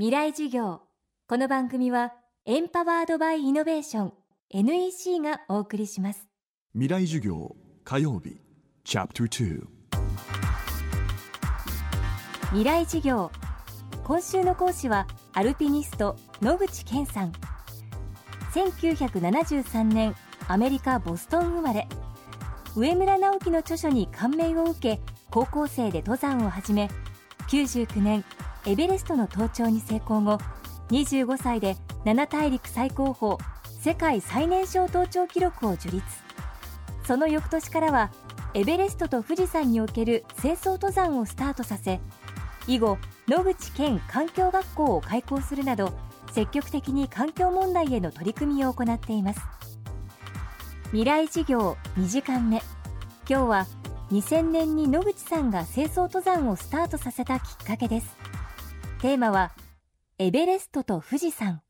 未来授業。この番組はエンパワードバイイノベーション NEC がお送りします。未来授業火曜日チャプター未来授業。今週の講師はアルピニスト野口健さん。1973年アメリカ・ボストン生まれ。上村直樹の著書に感銘を受け高校生で登山を始め99年エベレストの登頂に成功後25歳で7大陸最高峰世界最年少登頂記録を樹立。その翌年からはエベレストと富士山における清掃登山をスタートさせ以後野口健環境学校を開校するなど積極的に環境問題への取り組みを行っています。未来事業2時間目。今日は2000年に野口さんが清掃登山をスタートさせたきっかけです。テーマはエベレストと富士山。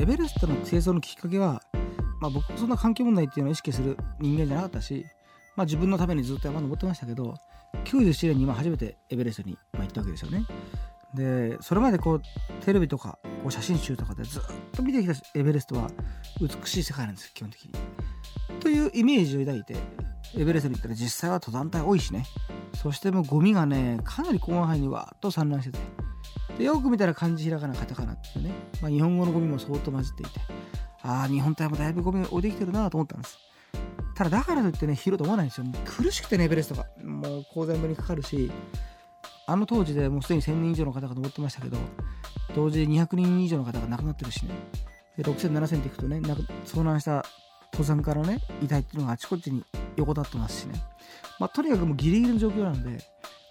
エベレストの清掃のきっかけは、まあ、僕そんな環境問題っていうのを意識する人間じゃなかったし、まあ、自分のためにずっと山登ってましたけど97年に今初めてエベレストに行ったわけですよね。でそれまでこうテレビとかこう写真集とかでずっと見てきたエベレストは美しい世界なんです基本的に。というイメージを抱いてエベレストに行ったら実際は登山隊多いしね。そしてもうゴミがねかなり広範囲にわーっと散乱してて。でよく見たら漢字ひらがなカタカナっていうね、まあ、日本語のゴミも相当混じっていて。ああ日本隊もだいぶゴミ置いてきてるなと思ったんです。ただだからといってね拾うと思わないんですよ。苦しくてねベレストが。もう鉱山部にかかるしあの当時でもうすでに1000人以上の方が登ってましたけど同時に200人以上の方が亡くなってるしね。で6000、7000っていくとね遭難した登山家のね遺体っていうのがあちこちに横たってますしね。まあ、とにかくもうギリギリの状況なので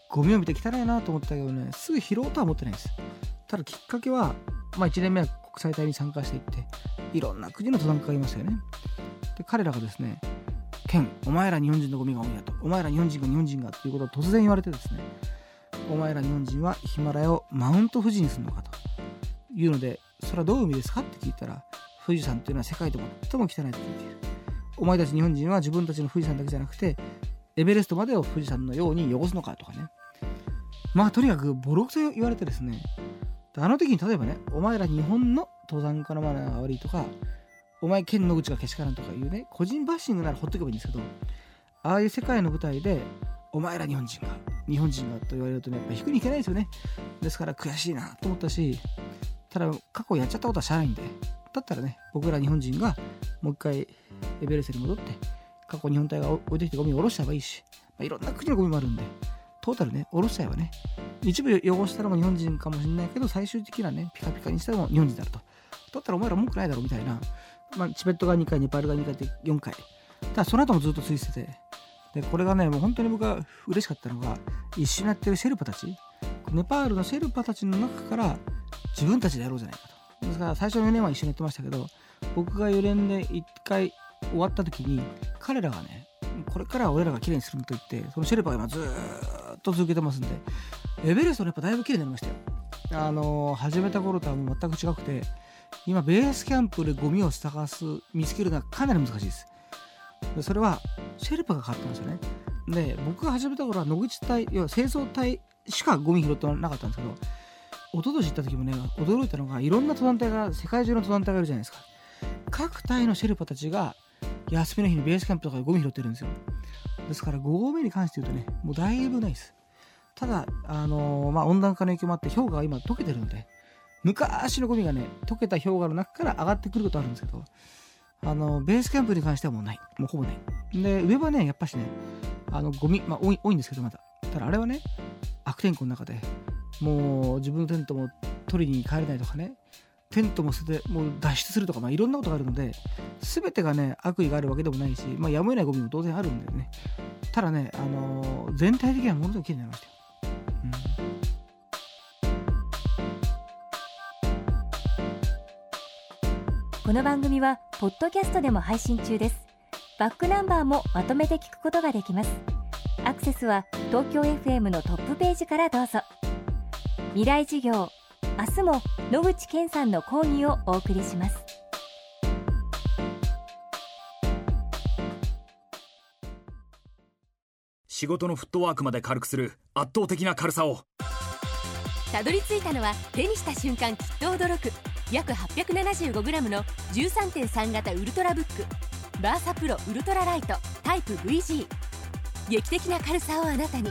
ゴミを見て汚いなと思ったけどねすぐ拾おうとは思ってないです。ただきっかけは、まあ、1年目は国際隊に参加していっていろんな国の登山家がいましたよね。で彼らがですね「ケンお前ら日本人のゴミが多いや」と「お前ら日本人が日本人が」っていうことを突然言われてですねお前ら日本人はヒマラヤをマウント富士にするのかと。いうのでそれはどういう意味ですかって聞いたら富士山っていうのは世界で最も汚いと聞いているお前たち日本人は自分たちの富士山だけじゃなくてエベレストまでを富士山のように汚すのかとかね。まあとにかくボロクソ言われてですね、あの時に例えばね、お前ら日本の登山家のマナーが悪いとか、お前県の口がけしからんとかいうね、個人バッシングならほっとけばいいんですけど、ああいう世界の舞台で、お前ら日本人が、日本人がと言われるとね、やっぱ引くにいけないですよね。ですから悔しいなと思ったし、ただ過去やっちゃったことはしゃあないんで、だったらね、僕ら日本人がもう一回エベレスに戻って、過去日本隊が置いてきてゴミを下ろしちゃえばいいし、まあ、いろんな国のゴミもあるんで、トータルね、下ろしちゃえばね、一部汚したのも日本人かもしれないけど、最終的なね、ピカピカにしたのも日本人だと。だったらお前ら文句ないだろうみたいな、まあ、チベットが2回、ネパールが2回って4回。ただその後もずっと続いてて、で、これがね、もう本当に僕は嬉しかったのが、一緒にやってるシェルパたち、ネパールのシェルパたちの中から自分たちでやろうじゃないかと。ですから最初の4年は一緒にやってましたけど、僕が4年で1回終わった時に彼らがねこれからは俺らが綺麗にすると言ってそのシェルパが今ずっと続けてますんでエベレストはやっぱだいぶ綺麗になりましたよ。あのー、始めた頃とはもう全く違くて今ベースキャンプでゴミを探す見つけるのはかなり難しいです。それはシェルパが変わったんですよね。で僕が始めた頃は野口隊要は清掃隊しかゴミ拾ってなかったんですけど一昨年行った時もね驚いたのがいろんな登山隊が世界中の登山隊がいるじゃないですか各隊のシェルパたちが休みの日にベースキャンプとかでゴミ拾ってるんですよ。ですから5合目に関して言うとね、もうだいぶないです。ただ、あのー、まあ、温暖化の影響もあって氷河が今溶けてるので、昔のゴミがね、溶けた氷河の中から上がってくることあるんですけど、あの、ベースキャンプに関してはもうない。もうほぼない。で、上はね、やっぱしね、あの、ゴミ、まあ、多い多いんですけど、まだ。ただあれはね、悪天候の中で、もう自分のテントも取りに帰れないとかね、テントも捨ててもう脱出するとか、まあ、いろんなことがあるので全てがね悪意があるわけでもないし、まあ、やむを得ないゴミも当然あるんだよね。ただね、あのー、全体的にはものすごく綺麗になりましたよ、うん、この番組はポッドキャストでも配信中です。バックナンバーもまとめて聞くことができます。アクセスは東京 FM のトップページからどうぞ。未来事業明日も野口健さんの講義をお送りします。仕事のフットワークまで軽くする圧倒的な軽さを。たどり着いたのは手にした瞬間きっと驚く。約 875g の13.3型ウルトラブック。バーサプロウルトラライト。タイプ VG 劇的な軽さをあなたに。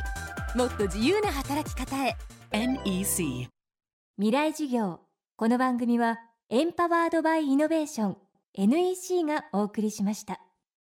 もっと自由な働き方へ NEC 未来事業。この番組はエンパワードバイイノベーション NEC がお送りしました。